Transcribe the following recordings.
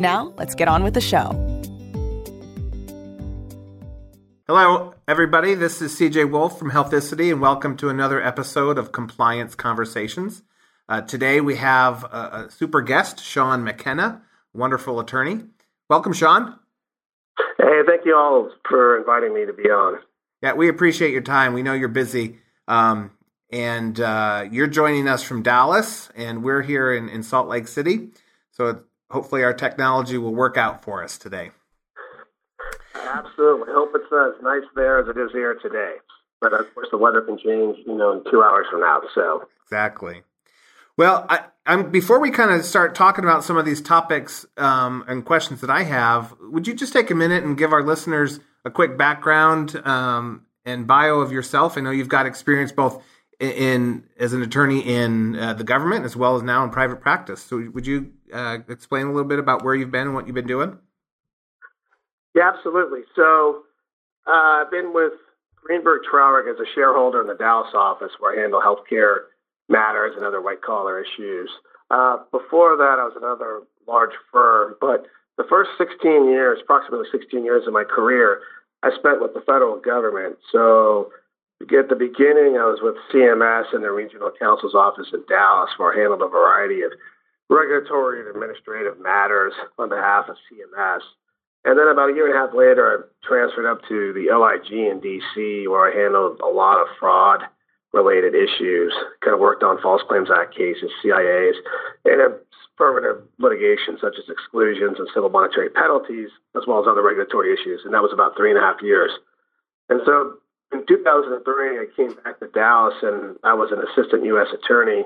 Now, let's get on with the show. Hello, everybody. This is CJ Wolf from Healthicity, and welcome to another episode of Compliance Conversations. Uh, today we have a, a, super guest, Sean McKenna, wonderful attorney. Welcome, Sean. Hey, thank you all for inviting me to be on. Yeah, we appreciate your time. We know you're busy. Um, and uh, you're joining us from Dallas, and we're here in, in Salt Lake City. So hopefully, our technology will work out for us today. Absolutely. Hope it's as nice there as it is here today. But of course, the weather can change, you know, in two hours from now. So exactly. Well, I, am before we kind of start talking about some of these topics um, and questions that I have, would you just take a minute and give our listeners a quick background um, and bio of yourself? I know you've got experience both in as an attorney in uh, the government as well as now in private practice. So, would you uh, explain a little bit about where you've been and what you've been doing? Yeah, absolutely. So, uh, I've been with Greenberg Traurig as a shareholder in the Dallas office, where I handle healthcare matters and other white collar issues. Uh, before that, I was another large firm, but the first 16 years, approximately 16 years of my career, I spent with the federal government. So at the beginning, I was with CMS and the regional counsel's office in Dallas, where I handled a variety of regulatory and administrative matters on behalf of CMS. And then about a year and a half later, I transferred up to the OIG in DC, where I handled a lot of fraud related issues, kind of worked on False Claims Act cases, CIAs, and affirmative litigation such as exclusions and civil monetary penalties, as well as other regulatory issues. And that was about three and a half years. And so in 2003, I came back to Dallas and I was an assistant U.S. attorney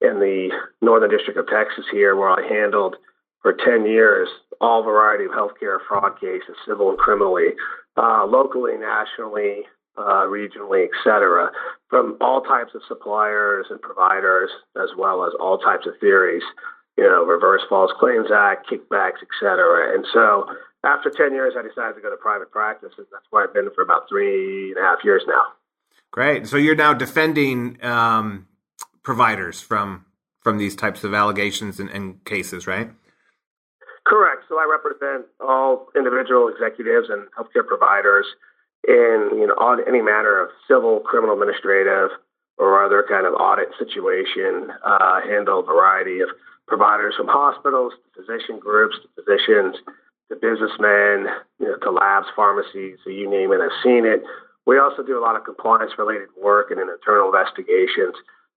in the Northern District of Texas here, where I handled for 10 years all variety of healthcare fraud cases, civil and criminally, uh, locally, nationally, uh, regionally, et cetera, from all types of suppliers and providers, as well as all types of theories, you know, reverse false claims act, kickbacks, et cetera. And so after 10 years, I decided to go to private practice, and that's where I've been for about three and a half years now. Great. So you're now defending um, providers from from these types of allegations and, and, cases, right? Correct. So I represent all individual executives and healthcare providers in you know on any matter of civil, criminal, administrative, or other kind of audit situation. Uh, handle a variety of providers from hospitals to physician groups to physicians to businessmen, you know, to labs, pharmacies, so you name it, I've seen it. We also do a lot of compliance related work and internal investigations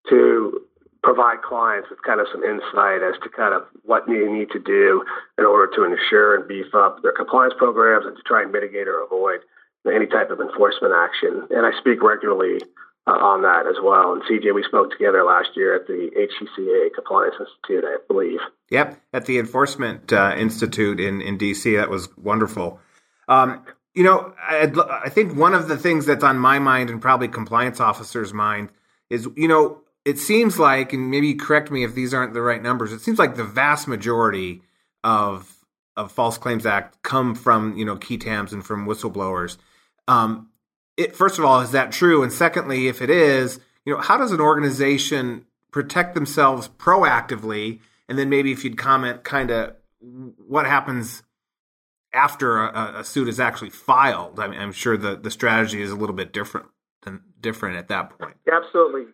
to provide clients with kind of some insight as to kind of what they need to do in order to ensure and beef up their compliance programs and to try and mitigate or avoid any type of enforcement action. And I speak regularly uh, on that as well. And CJ, we spoke together last year at the HCCA Compliance Institute, I believe. Yep, at the Enforcement uh, Institute in, in DC. That was wonderful. Um, you know, I'd, I think one of the things that's on my mind and probably compliance officers' mind is, you know, it seems like, and maybe correct me if these aren't the right numbers, it seems like the vast majority of of False Claims Act come from, you know, qui tams and from whistleblowers. Um, it, first of all, is that true? And secondly, if it is, you know, how does an organization protect themselves proactively? And then maybe if you'd comment kind of what happens after a, a, suit is actually filed. I I'm sure the, the strategy is a little bit different than different at that point. Absolutely.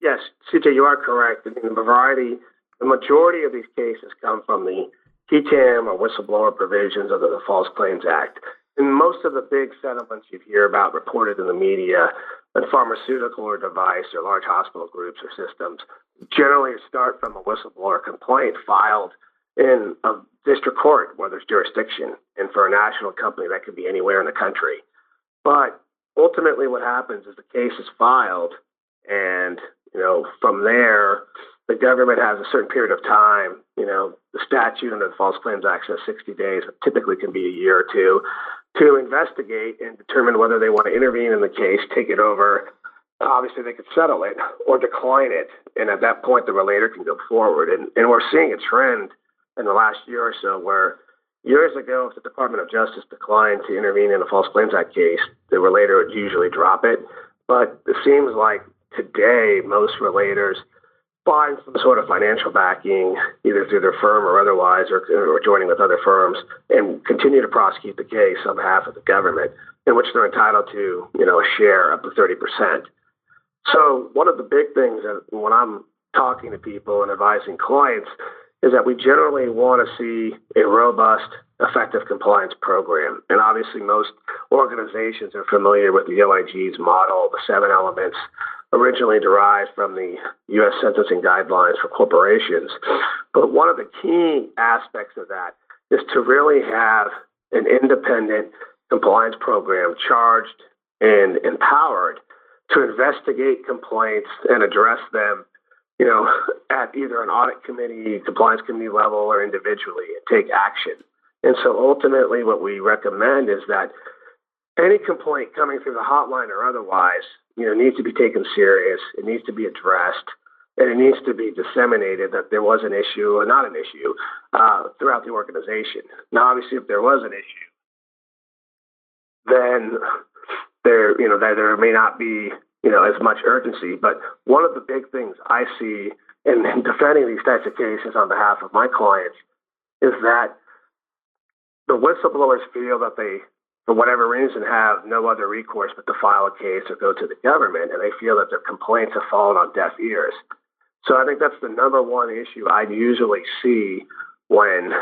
Yes, CJ, you are correct. I mean, the variety, the majority of these cases come from the qui tam or whistleblower provisions of the False Claims Act. And most of the big settlements you hear about reported in the media in pharmaceutical or device or large hospital groups or systems generally start from a whistleblower complaint filed in a district court where there's jurisdiction. And for a national company, that could be anywhere in the country. But ultimately, what happens is the case is filed, and you know from there, the government has a certain period of time you know, the statute under the False Claims Act says 60 days, typically can be a year or two, to investigate and determine whether they want to intervene in the case, take it over. Obviously, they could settle it or decline it. And at that point, the relator can go forward. And, and we're seeing a trend in the last year or so where years ago, if the Department of Justice declined to intervene in a False Claims Act case, the relator would usually drop it. But it seems like today, most relators find some sort of financial backing, either through their firm or otherwise, or, or joining with other firms, and continue to prosecute the case on behalf of the government, in which they're entitled to, you know, a share up to 30%. So one of the big things that when I'm talking to people and advising clients is that we generally want to see a robust, effective compliance program. And obviously, most organizations are familiar with the OIG's model, the seven elements originally derived from the U.S. sentencing guidelines for corporations. But one of the key aspects of that is to really have an independent compliance program charged and empowered to investigate complaints and address them you know, at either an audit committee, compliance committee level, or individually and take action. And so ultimately, what we recommend is that any complaint coming through the hotline or otherwise, you know, needs to be taken serious. It needs to be addressed, and it needs to be disseminated that there was an issue or not an issue uh, throughout the organization. Now, obviously, if there was an issue, then there, you know, there may not be you know, as much urgency. But one of the big things I see in, in defending these types of cases on behalf of my clients is that the whistleblowers feel that they, for whatever reason, have no other recourse but to file a case or go to the government, and they feel that their complaints have fallen on deaf ears. So I think that's the number one issue I usually see when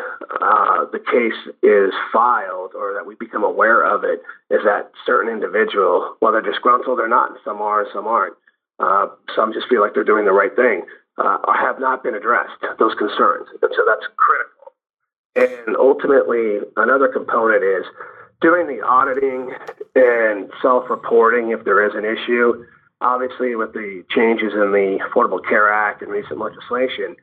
uh, the case is filed or that we become aware of it is that certain individual, whether disgruntled or not, some are some aren't, uh, some just feel like they're doing the right thing, uh, have not been addressed, those concerns. And so that's critical. And ultimately, another component is doing the auditing and self reporting if there is an issue. Obviously, with the changes in the Affordable Care Act and recent legislation,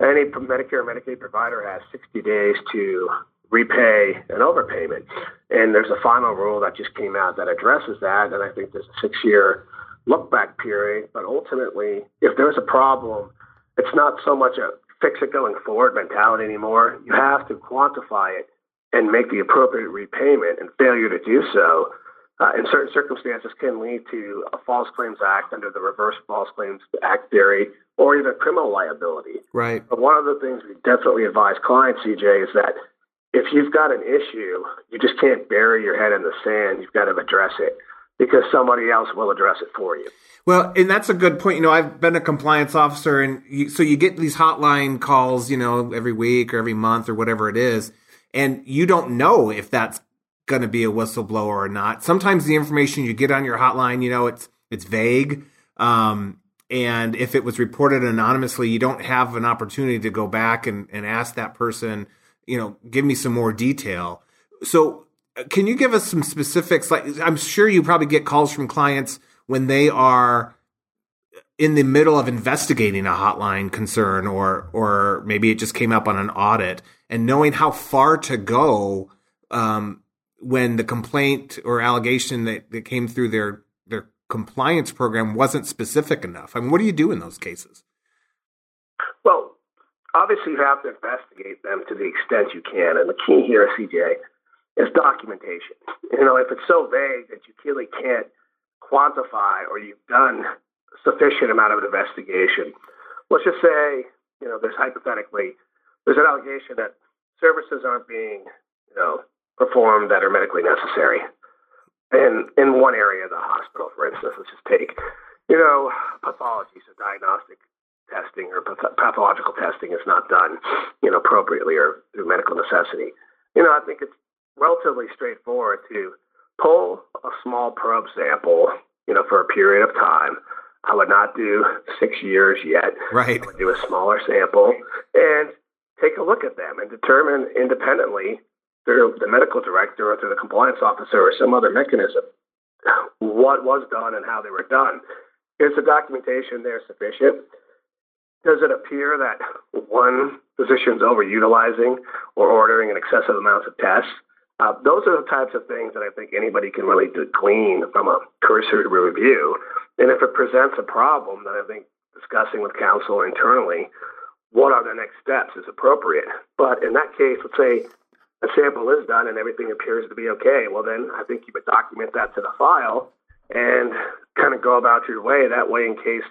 any Medicare or Medicaid provider has 60 days to repay an overpayment. And there's a final rule that just came out that addresses that. And I think there's a six year look back period. But ultimately, if there's a problem, it's not so much a fix it going forward mentality anymore. You have to quantify it and make the appropriate repayment. And failure to do so uh, in certain circumstances can lead to a false claims act under the reverse false claims act theory or even criminal liability. Right. But one of the things we definitely advise clients, CJ, is that if you've got an issue, you just can't bury your head in the sand. You've got to address it because somebody else will address it for you. Well, and that's a good point. You know, I've been a compliance officer, and you, so you get these hotline calls, you know, every week or every month or whatever it is, and you don't know if that's going to be a whistleblower or not. Sometimes the information you get on your hotline, you know, it's it's vague. Um, and if it was reported anonymously, you don't have an opportunity to go back and, and ask that person, you know, give me some more detail. So, uh, can you give us some specifics? Like, I'm sure you probably get calls from clients when they are in the middle of investigating a hotline concern, or or maybe it just came up on an audit, and knowing how far to go um, when the complaint or allegation that, that came through their their compliance program wasn't specific enough. I mean, what do you do in those cases? Well, obviously, you have to investigate them to the extent you can. And the key here, at CJ, is documentation. You know, if it's so vague that you really can't quantify or you've done sufficient amount of investigation, let's just say, you know, there's hypothetically, there's an allegation that services aren't being, you know, performed that are medically necessary in in one area of the hospital, for instance, let's just take, you know, pathology, so diagnostic testing or path- pathological testing is not done, you know, appropriately or through medical necessity. You know, I think it's relatively straightforward to pull a small probe sample, you know, for a period of time. I would not do six years yet. Right. I would do a smaller sample and take a look at them and determine independently through the medical director or through the compliance officer or some other mechanism what was done and how they were done. Is the documentation there sufficient? does it appear that one physician's overutilizing or ordering an excessive amounts of tests? Uh, those are the types of things that I think anybody can really glean from a cursory review. And if it presents a problem, then I think discussing with counsel internally what are the next steps is appropriate. But in that case, let's say a sample is done and everything appears to be okay. Well, then I think you would document that to the file and kind of go about your way. That way, in case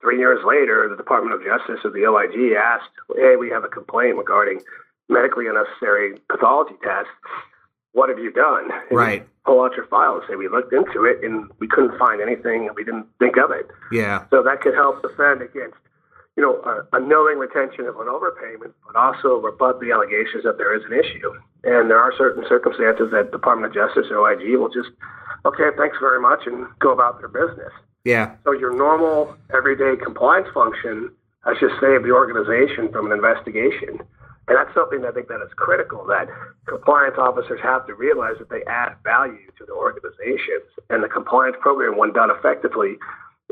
three years later, the Department of Justice or the OIG asked, hey, we have a complaint regarding medically unnecessary pathology tests. What have you done? And right. Pull out your file and say, we looked into it and we couldn't find anything and we didn't think of it. Yeah. So that could help defend against you know, a, a knowing retention of an overpayment, but also rebut the allegations that there is an issue. And there are certain circumstances that Department of Justice or OIG will just, okay, thanks very much, and go about their business. Yeah. So your normal everyday compliance function has just saved the organization from an investigation. And that's something I think that is critical that compliance officers have to realize that they add value to the organizations. And the compliance program, when done effectively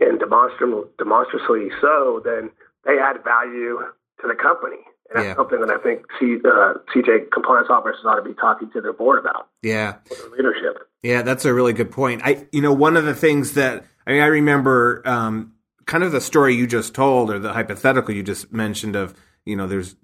and demonstrably so, then they add value to the company. And that's yeah. something that I think C, uh, CJ compliance officers ought to be talking to their board about. Yeah. leadership. Yeah, that's a really good point. I, you know, one of the things that I mean, I remember um, kind of the story you just told, or the hypothetical you just mentioned of, you know, there's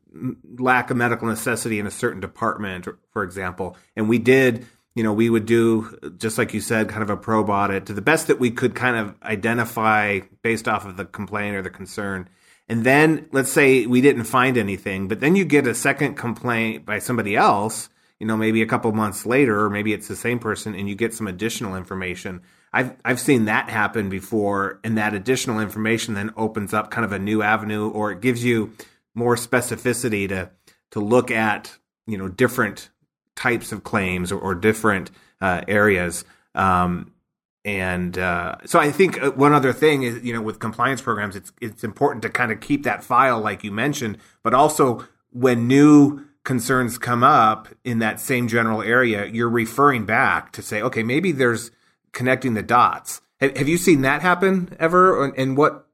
lack of medical necessity in a certain department, for example, and we did. You know, we would do just like you said, kind of a probe audit to the best that we could, kind of identify based off of the complaint or the concern and then let's say we didn't find anything, but then you get a second complaint by somebody else, you know, maybe a couple months later, or maybe it's the same person, and you get some additional information. I've I've seen that happen before, and that additional information then opens up kind of a new avenue, or it gives you more specificity to to look at you know different types of claims or, or different uh, areas. Um, and uh, so I think uh, one other thing is, you know, with compliance programs, it's it's important to kind of keep that file, like you mentioned, but also when new concerns come up in that same general area, you're referring back to say, okay, maybe there's connecting the dots. Have, have you seen that happen ever? And what,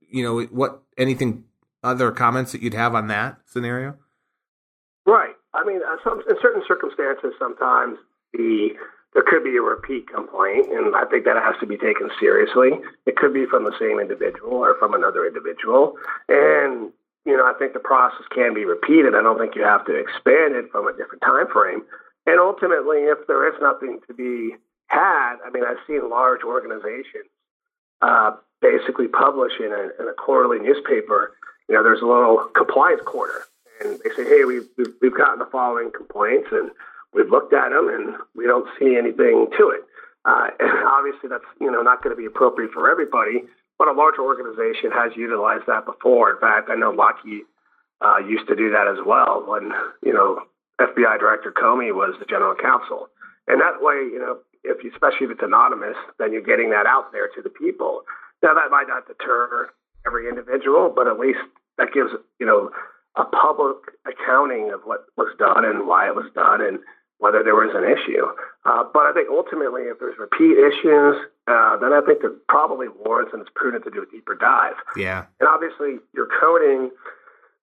you know, what anything other comments that you'd have on that scenario? Right. I mean, uh, in certain circumstances, sometimes the there could be a repeat complaint, and I think that has to be taken seriously. It could be from the same individual or from another individual, and you know I think the process can be repeated. I don't think you have to expand it from a different time frame. And ultimately, if there is nothing to be had, I mean, I've seen large organizations uh, basically publish in a, in a quarterly newspaper. You know, there's a little compliance quarter, and they say, "Hey, we've, we've gotten the following complaints, and we've looked at them and we don't see anything to it. Uh, obviously, that's you know not going to be appropriate for everybody, but a larger organization has utilized that before. In fact, I know Lockheed uh, used to do that as well when you know FBI Director Comey was the general counsel, and that way, you know, if you, especially if it's anonymous, then you're getting that out there to the people. Now, that might not deter every individual, but at least that gives you know a public accounting of what was done and why it was done and whether there was an issue. Uh, but I think ultimately, if there's repeat issues, uh, then I think it probably warrants and it's prudent to do a deeper dive. Yeah. And obviously, your coding.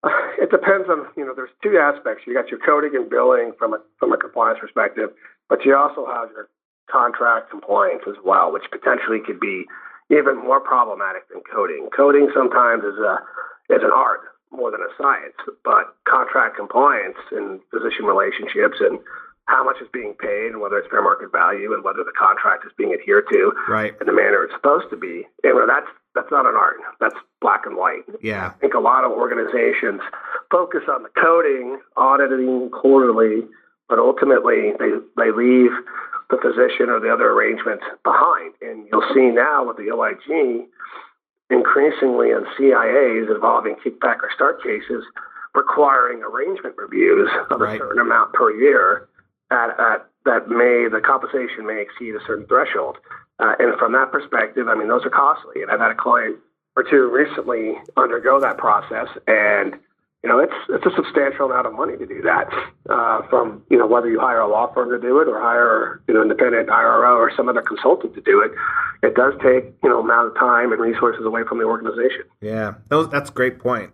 It depends on you know. There's two aspects. You got your coding and billing from a from a compliance perspective, but you also have your contract compliance as well, which potentially could be even more problematic than coding. Coding sometimes is a is an art more than a science, but contract compliance and physician relationships and how much is being paid and whether it's fair market value and whether the contract is being adhered to right. in the manner it's supposed to be. And that's that's not an art. That's black and white. Yeah. I think a lot of organizations focus on the coding, auditing quarterly, but ultimately they they leave the physician or the other arrangements behind. And you'll see now with the OIG increasingly on CIAs involving kickback or Stark cases requiring arrangement reviews of right. a certain amount per year at, at that may the compensation may exceed a certain threshold. Uh, and from that perspective, I mean those are costly. And I've had a client or two recently undergo that process, and you know, it's it's a substantial amount of money to do that. Uh, from you know whether you hire a law firm to do it or hire you know independent IRO or some other consultant to do it, it does take you know amount of time and resources away from the organization. Yeah, that's a great point.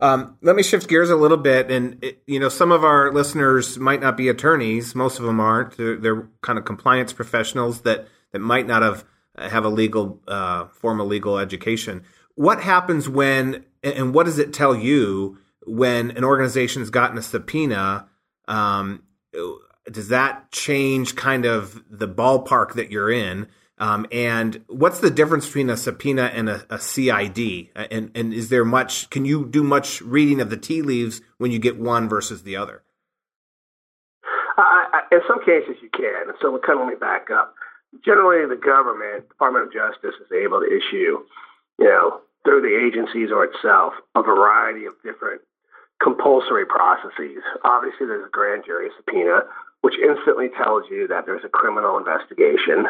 Um, let me shift gears a little bit, and it, you know, some of our listeners might not be attorneys. Most of them aren't. They're, they're kind of compliance professionals that that might not have have a legal uh, formal legal education. What happens when, and what does it tell you? When an organization has gotten a subpoena, um, does that change kind of the ballpark that you're in? Um, and what's the difference between a subpoena and a, a, CID? And, and is there much? Can you do much reading of the tea leaves when you get one versus the other? Uh, in some cases, you can. So kind of let me back up. Generally, the government, Department of Justice, is able to issue, you know, through the agencies or itself, a variety of different compulsory processes. Obviously, there's a grand jury subpoena, which instantly tells you that there's a criminal investigation.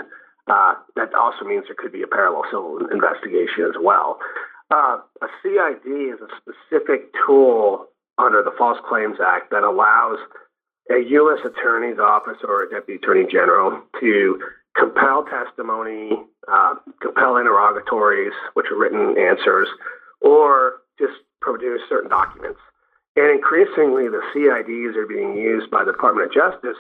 Uh, that also means there could be a parallel civil investigation as well. Uh, a CID is a specific tool under the False Claims Act that allows a U.S. Attorney's Office or a Deputy Attorney General to compel testimony, uh, compel interrogatories, which are written answers, or just produce certain documents. And increasingly, the CIDs are being used by the Department of Justice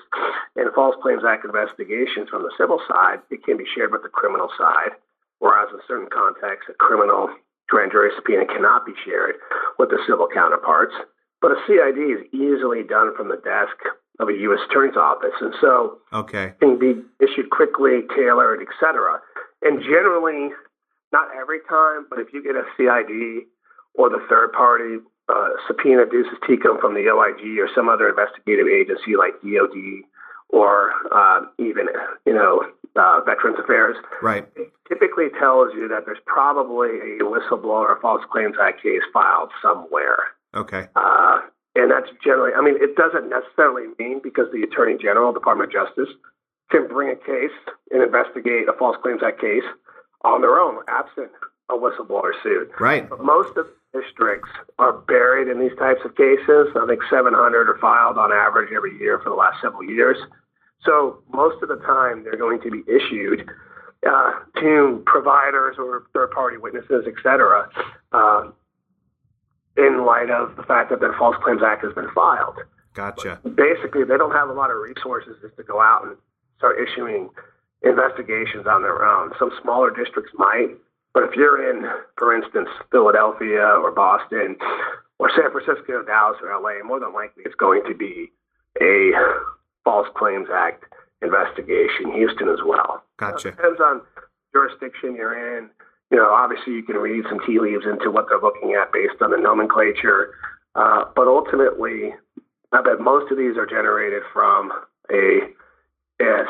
in False Claims Act investigations from the civil side. It can be shared with the criminal side, whereas in certain contexts, a criminal grand jury subpoena cannot be shared with the civil counterparts. But a CID is easily done from the desk of a U.S. Attorney's Office, and so okay. can be issued quickly, tailored, etc. And generally, not every time, but if you get a CID or the third party uh, subpoena duces tecum from the OIG or some other investigative agency like DOD or uh, even, you know, uh, Veterans Affairs. Right. It typically tells you that there's probably a whistleblower or false claims act case filed somewhere. Okay. Uh, and that's generally, I mean, it doesn't necessarily mean because the Attorney General, Department of Justice, can bring a case and investigate a false claims act case on their own, absent a whistleblower suit. Right. But most of districts are buried in these types of cases. I think 700 are filed on average every year for the last several years. So most of the time, they're going to be issued uh, to providers or third-party witnesses, et cetera, uh, in light of the fact that the False Claims Act has been filed. Gotcha. But basically, they don't have a lot of resources just to go out and start issuing investigations on their own. Some smaller districts might, but if you're in, for instance, Philadelphia or Boston or San Francisco, Dallas, or LA, more than likely it's going to be a False Claims Act investigation. Houston as well. Gotcha. it depends on jurisdiction you're in. You know, obviously you can read some tea leaves into what they're looking at based on the nomenclature. Uh, but ultimately, I bet most of these are generated from a, a,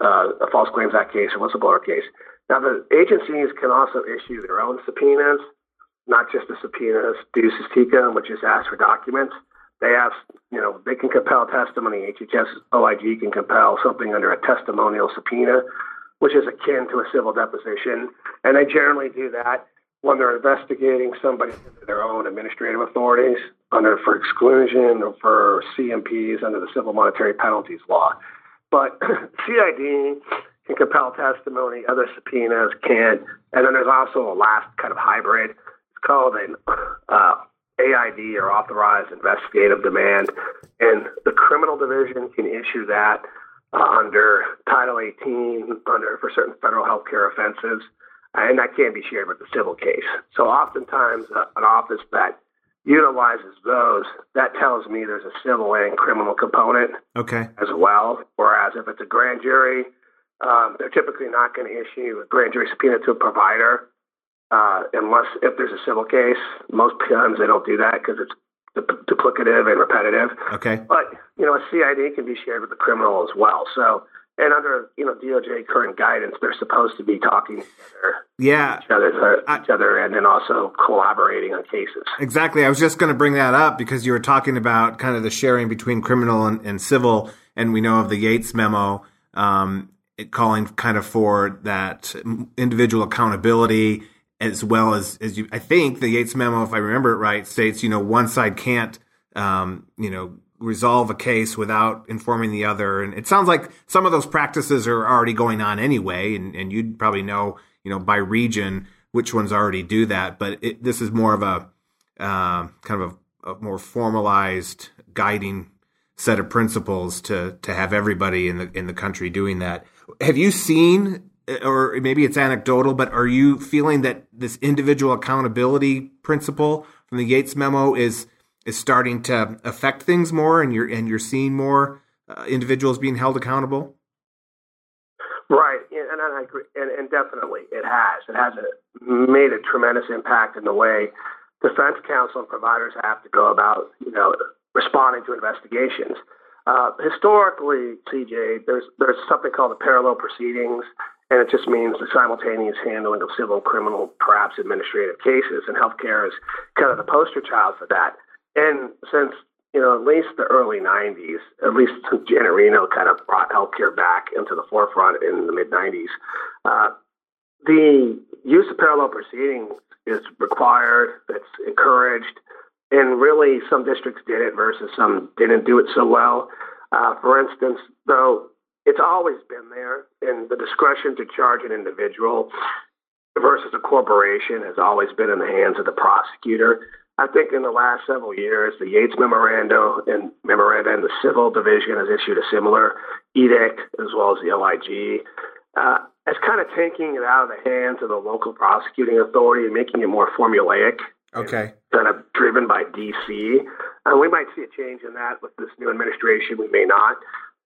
uh, a False Claims Act case or whistleblower case. Now, the agencies can also issue their own subpoenas, not just the subpoenas duces tecum, which is ask for documents. They have, you know, they can compel testimony. HHS OIG can compel something under a testimonial subpoena, which is akin to a civil deposition. And they generally do that when they're investigating somebody under their own administrative authorities, under for exclusion or for CMPs under the Civil Monetary Penalties Law. But CID can compel testimony, other subpoenas can't. And then there's also a last kind of hybrid. It's called an uh, AID or authorized investigative demand. And the criminal division can issue that uh, under Title 18, under for certain federal health care offenses. And that can be shared with the civil case. So oftentimes, uh, an office that utilizes those, that tells me there's a civil and criminal component okay. as well. Whereas if it's a grand jury, um, they're typically not going to issue a grand jury subpoena to a provider uh, unless if there's a civil case. Most times they don't do that because it's duplicative and repetitive. Okay. But you know, a CID can be shared with the criminal as well. So, and under you know DOJ current guidance, they're supposed to be talking to yeah. each other, each other, and then also collaborating on cases. Exactly. I was just going to bring that up because you were talking about kind of the sharing between criminal and, and civil, and we know of the Yates memo. Um, calling kind of for that individual accountability as well as as you. I think the Yates memo, if I remember it right, states you know one side can't um, you know resolve a case without informing the other, and it sounds like some of those practices are already going on anyway, and, and you'd probably know you know by region which ones already do that, but it, this is more of a uh, kind of a, a more formalized guiding set of principles to to have everybody in the in the country doing that. Have you seen or maybe it's anecdotal, but are you feeling that this individual accountability principle from the Yates memo is is starting to affect things more, and you're and you're seeing more uh, individuals being held accountable? Right, and, I agree, and, and definitely it has. It has a, made a tremendous impact in the way defense counsel and providers have to go about, you know, responding to investigations. Uh, historically, CJ, there's there's something called the parallel proceedings, and it just means the simultaneous handling of civil, criminal, perhaps administrative cases. And healthcare is kind of the poster child for that. And since you know at least the early '90s, at least Reno kind of brought healthcare back into the forefront in the mid '90s, uh, the use of parallel proceedings is required. It's encouraged and really some districts did it versus some didn't do it so well. Uh, for instance, though, it's always been there, and the discretion to charge an individual versus a corporation has always been in the hands of the prosecutor. I think in the last several years, the Yates memorandum and memoranda and the civil division has issued a similar edict, as well as the OIG. Uh, it's kind of taking it out of the hands of the local prosecuting authority and making it more formulaic Okay. Kind of driven by DC. Uh, we might see a change in that with this new administration. We may not.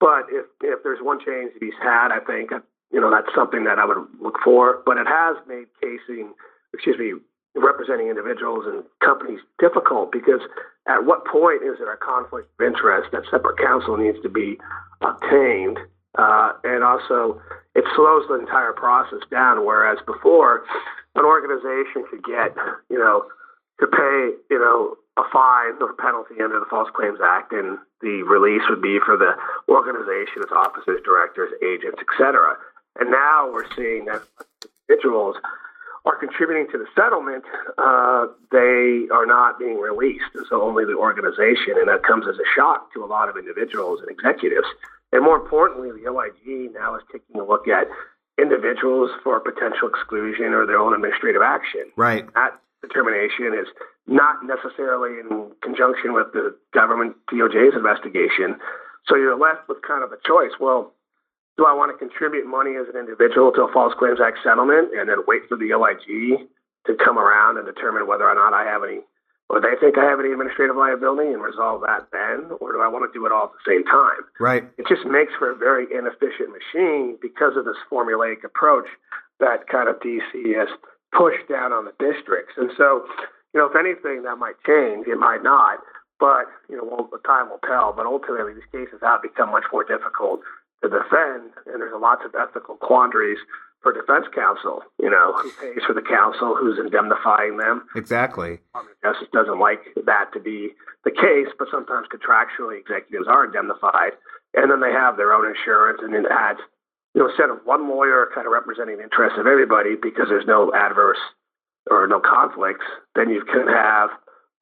But if if there's one change that he's had, I think you know that's something that I would look for. But it has made casing, excuse me, representing individuals and companies difficult because at what point is there a conflict of interest that separate counsel needs to be obtained? Uh, and also, it slows the entire process down. Whereas before, an organization could get, you know, to pay, you know, a fine or penalty under the False Claims Act, and the release would be for the organization, its officers, directors, agents, etc. And now we're seeing that individuals are contributing to the settlement, uh, they are not being released, so only the organization, and that comes as a shock to a lot of individuals and executives. And more importantly, the OIG now is taking a look at individuals for potential exclusion or their own administrative action. Right. That determination is not necessarily in conjunction with the government DOJ's investigation. So you're left with kind of a choice. Well, do I want to contribute money as an individual to a False Claims Act settlement and then wait for the OIG to come around and determine whether or not I have any, or they think I have any administrative liability and resolve that then? Or do I want to do it all at the same time? Right. It just makes for a very inefficient machine because of this formulaic approach that kind of DC has push down on the districts. And so, you know, if anything, that might change. It might not. But, you know, well, the time will tell. But ultimately, these cases have become much more difficult to defend. And there's lots of ethical quandaries for defense counsel. You know, who pays for the counsel, who's indemnifying them. Exactly. Um, justice doesn't like that to be the case, but sometimes contractually executives are indemnified. And then they have their own insurance, and it adds you know, instead of one lawyer kind of representing the interests of everybody because there's no adverse or no conflicts, then you can have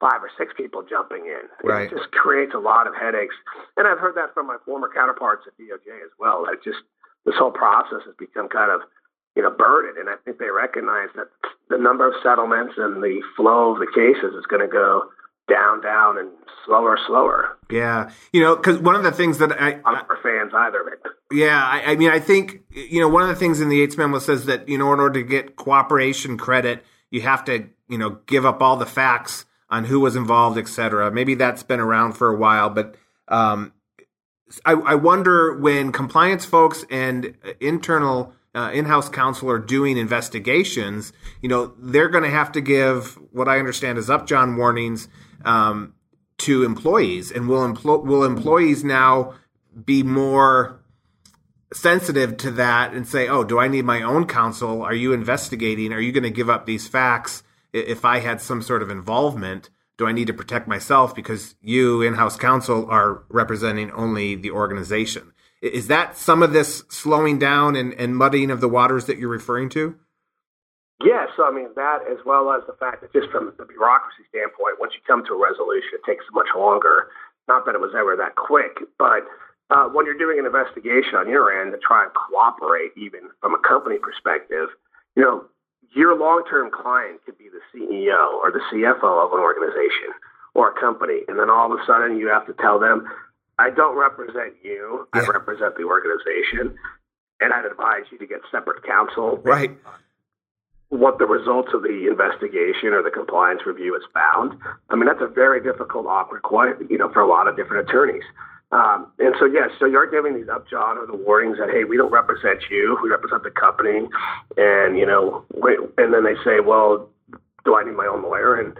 five or six people jumping in. Right. It just creates a lot of headaches. And I've heard that from my former counterparts at DOJ as well. That just this whole process has become kind of you know burdened, and I think they recognize that the number of settlements and the flow of the cases is going to go down, down, and slower, slower. Yeah, you know, because one of the things that I, I'm not for fans either of it. Yeah, I, I, mean, I think you know one of the things in the Yates memo says that you know in order to get cooperation credit, you have to you know give up all the facts on who was involved, et cetera. Maybe that's been around for a while, but um, I, I wonder when compliance folks and internal uh, in-house counsel are doing investigations, you know, they're going to have to give what I understand is upjohn warnings um, to employees, and will empl- will employees now be more sensitive to that and say, "Oh, do I need my own counsel? Are you investigating? Are you going to give up these facts if I had some sort of involvement?" Do I need to protect myself because you, in-house counsel, are representing only the organization? Is that some of this slowing down and, and muddying of the waters that you're referring to? Yes, I mean that as well as the fact that just from the bureaucracy standpoint, once you come to a resolution, it takes much longer. Not that it was ever that quick, but uh, when you're doing an investigation on your end to try and cooperate, even from a company perspective, you know, your long-term client could be the CEO or the CFO of an organization or a company, and then all of a sudden you have to tell them, "I don't represent you. Yeah. I represent the organization, and I'd advise you to get separate counsel." Right what the results of the investigation or the compliance review has found. I mean, that's a very difficult, awkward, you know, for a lot of different attorneys. Um, and so, yes, so you're giving these upjohn or the warnings that, hey, we don't represent you, we represent the company. And, you know, and then they say, well, do I need my own lawyer? And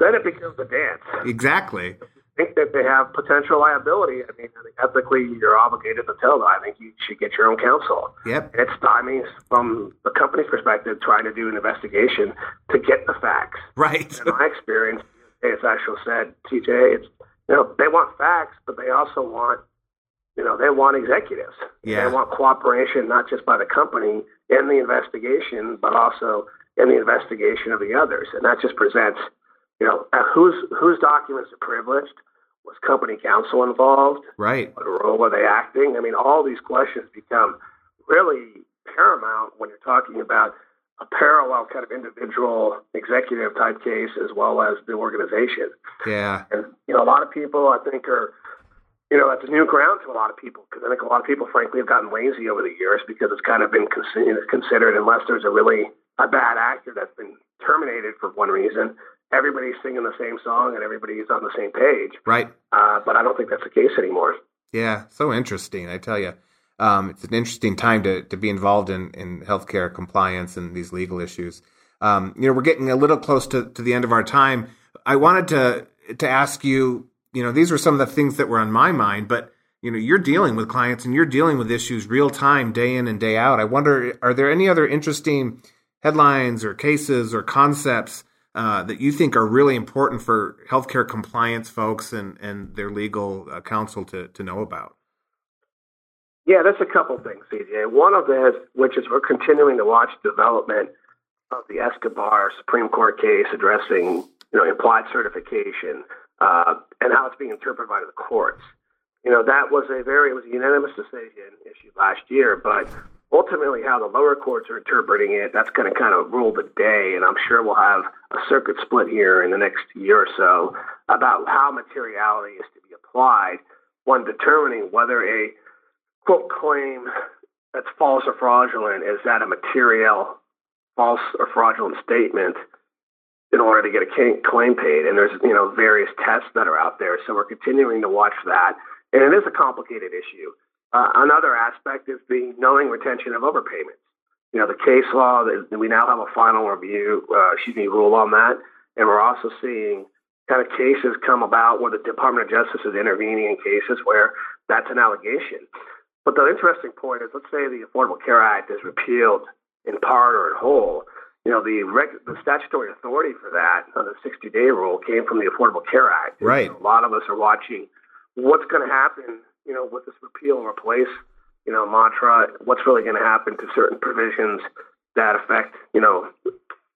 then it becomes a dance. Exactly think that they have potential liability, I mean, ethically you're obligated to tell them. I think you should get your own counsel. Yep. And it's timing from the company's perspective, trying to do an investigation to get the facts. Right. In my experience, it's actually said, CJ, it's you know they want facts, but they also want you know they want executives. Yeah. They want cooperation not just by the company in the investigation, but also in the investigation of the others, and that just presents you know, uh, whose whose documents are privileged? Was company counsel involved? Right. What role were they acting? I mean, all these questions become really paramount when you're talking about a parallel kind of individual executive type case as well as the organization. Yeah. And you know, a lot of people I think are you know, that's new ground to a lot of people because I think a lot of people, frankly, have gotten lazy over the years because it's kind of been considered, unless there's a really a bad actor that's been terminated for one reason, everybody's singing the same song and everybody's on the same page. Right. Uh, but I don't think that's the case anymore. Yeah, so interesting. I tell you, um, it's an interesting time to, to be involved in, in healthcare compliance and these legal issues. Um, you know, we're getting a little close to, to the end of our time. I wanted to to ask you, you know, these were some of the things that were on my mind, but you know, you're dealing with clients and you're dealing with issues real time, day in and day out. I wonder, are there any other interesting headlines or cases or concepts uh, that you think are really important for healthcare compliance folks and, and their legal uh, counsel to, to know about? Yeah, there's a couple things, CJ. One of them, which is we're continuing to watch development of the Escobar Supreme Court case addressing, you know, implied certification uh, and how it's being interpreted by the courts. You know, that was a very it was a unanimous decision issued last year, but ultimately how the lower courts are interpreting it, that's going to kind of rule the day. And I'm sure we'll have a circuit split here in the next year or so about how materiality is to be applied when determining whether a quote claim that's false or fraudulent is that a material false or fraudulent statement in order to get a claim paid. And there's you know various tests that are out there, so we're continuing to watch that. And it is a complicated issue. Uh, another aspect is the knowing retention of overpayments. You know, the case law, we now have a final review, uh, excuse me, rule on that. And we're also seeing kind of cases come about where the Department of Justice is intervening in cases where that's an allegation. But the interesting point is, let's say the Affordable Care Act is repealed in part or in whole. You know, the reg- the statutory authority for that, the 60 day rule, came from the Affordable Care Act. Right. A lot of us are watching what's going to happen you know, with this repeal and replace, you know, mantra, what's really going to happen to certain provisions that affect, you know,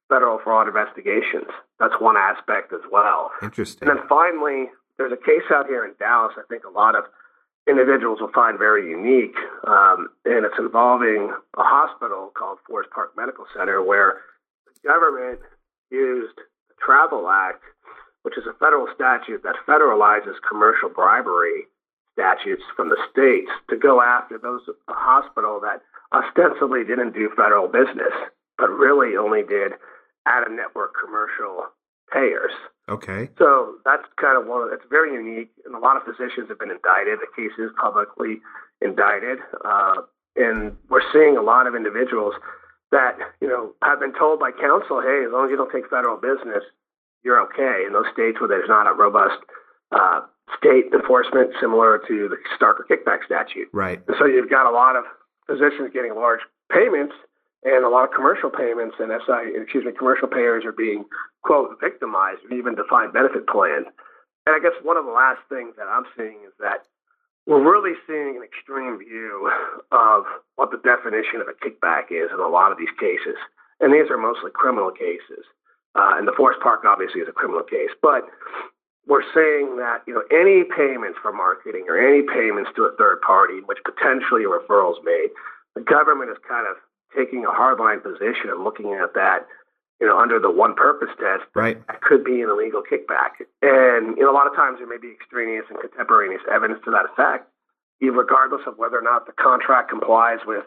federal fraud investigations. That's one aspect as well. Interesting. And then finally, there's a case out here in Dallas. I think a lot of individuals will find very unique, um, and it's involving a hospital called Forest Park Medical Center, where the government used the Travel Act, which is a federal statute that federalizes commercial bribery statutes from the states to go after those a hospital that ostensibly didn't do federal business, but really only did out of network commercial payers. Okay. So that's kind of one of it's very unique, and a lot of physicians have been indicted. The case is publicly indicted, uh, and we're seeing a lot of individuals that you know have been told by counsel, "Hey, as long as you don't take federal business, you're okay." In those states where there's not a robust uh, state enforcement similar to the Stark or kickback statute. Right. And so you've got a lot of physicians getting large payments and a lot of commercial payments, and SI, excuse me, commercial payers are being quote victimized or even defined benefit plan. And I guess one of the last things that I'm seeing is that we're really seeing an extreme view of what the definition of a kickback is in a lot of these cases. and these are mostly criminal cases. Uh, and the Forest Park obviously is a criminal case, but we're saying that you know any payments for marketing or any payments to a third party, which potentially a referral is made, the government is kind of taking a hardline position and looking at that, you know, under the one purpose test. Right. That could be an illegal kickback, and you know a lot of times there may be extraneous and contemporaneous evidence to that effect, regardless of whether or not the contract complies with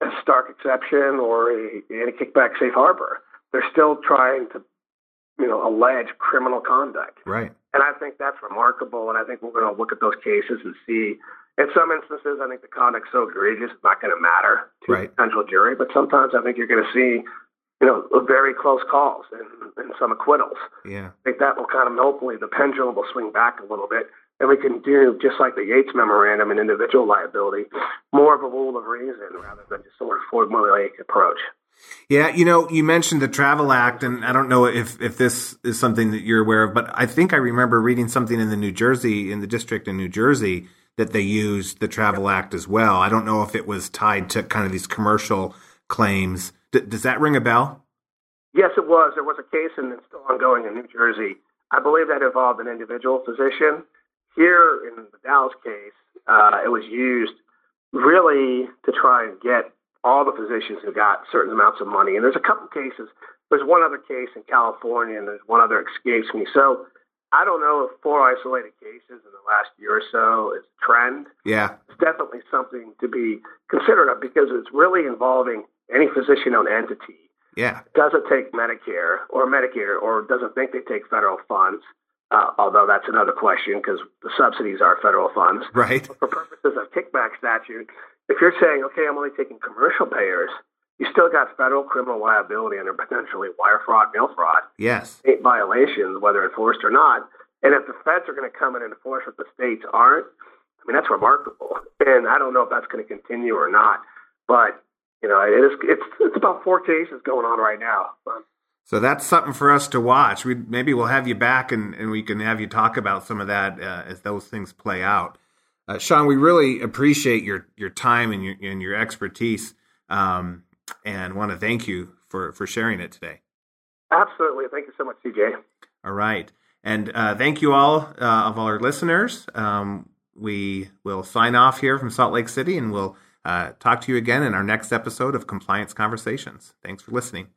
a Stark exception or a, a kickback safe harbor. They're still trying to, you know, allege criminal conduct. Right. And I think that's remarkable. And I think we're going to look at those cases and see. In some instances, I think the conduct's so egregious it's not going to matter to right. a potential jury. But sometimes I think you're going to see, you know, very close calls and, and some acquittals. Yeah. I think that will kind of hopefully the pendulum will swing back a little bit, and we can do just like the Yates memorandum and individual liability, more of a rule of reason rather than just sort of formulaic approach. Yeah, you know, you mentioned the Travel Act, and I don't know if, if this is something that you're aware of, but I think I remember reading something in the New Jersey, in the district in New Jersey, that they used the Travel Act as well. I don't know if it was tied to kind of these commercial claims. D- does that ring a bell? Yes, it was. There was a case, and it's still ongoing in New Jersey. I believe that involved an individual physician. Here in the Dallas case, uh, it was used really to try and get all the physicians who got certain amounts of money. And there's a couple cases. There's one other case in California, and there's one other escapes me. So I don't know if four isolated cases in the last year or so is a trend. Yeah. It's definitely something to be considered of because it's really involving any physician-owned entity. Yeah. Doesn't take Medicare or Medicaid or doesn't think they take federal funds. Uh, although that's another question because the subsidies are federal funds. Right. But for purposes of kickback statute, if you're saying, okay, I'm only taking commercial payers, you still got federal criminal liability under potentially wire fraud, mail fraud, Yes. state violations, whether enforced or not. And if the feds are going to come in and enforce what the states aren't, I mean, that's remarkable. And I don't know if that's going to continue or not. But, you know, it is, it's, it's about four cases going on right now. So that's something for us to watch. We maybe we'll have you back and, and we can have you talk about some of that uh, as those things play out. Uh, Sean, we really appreciate your your time and your and your expertise, um, and want to thank you for for sharing it today. Absolutely, thank you so much, CJ. All right, and uh, thank you all uh, of all our listeners. Um, we will sign off here from Salt Lake City, and we'll uh, talk to you again in our next episode of Compliance Conversations. Thanks for listening.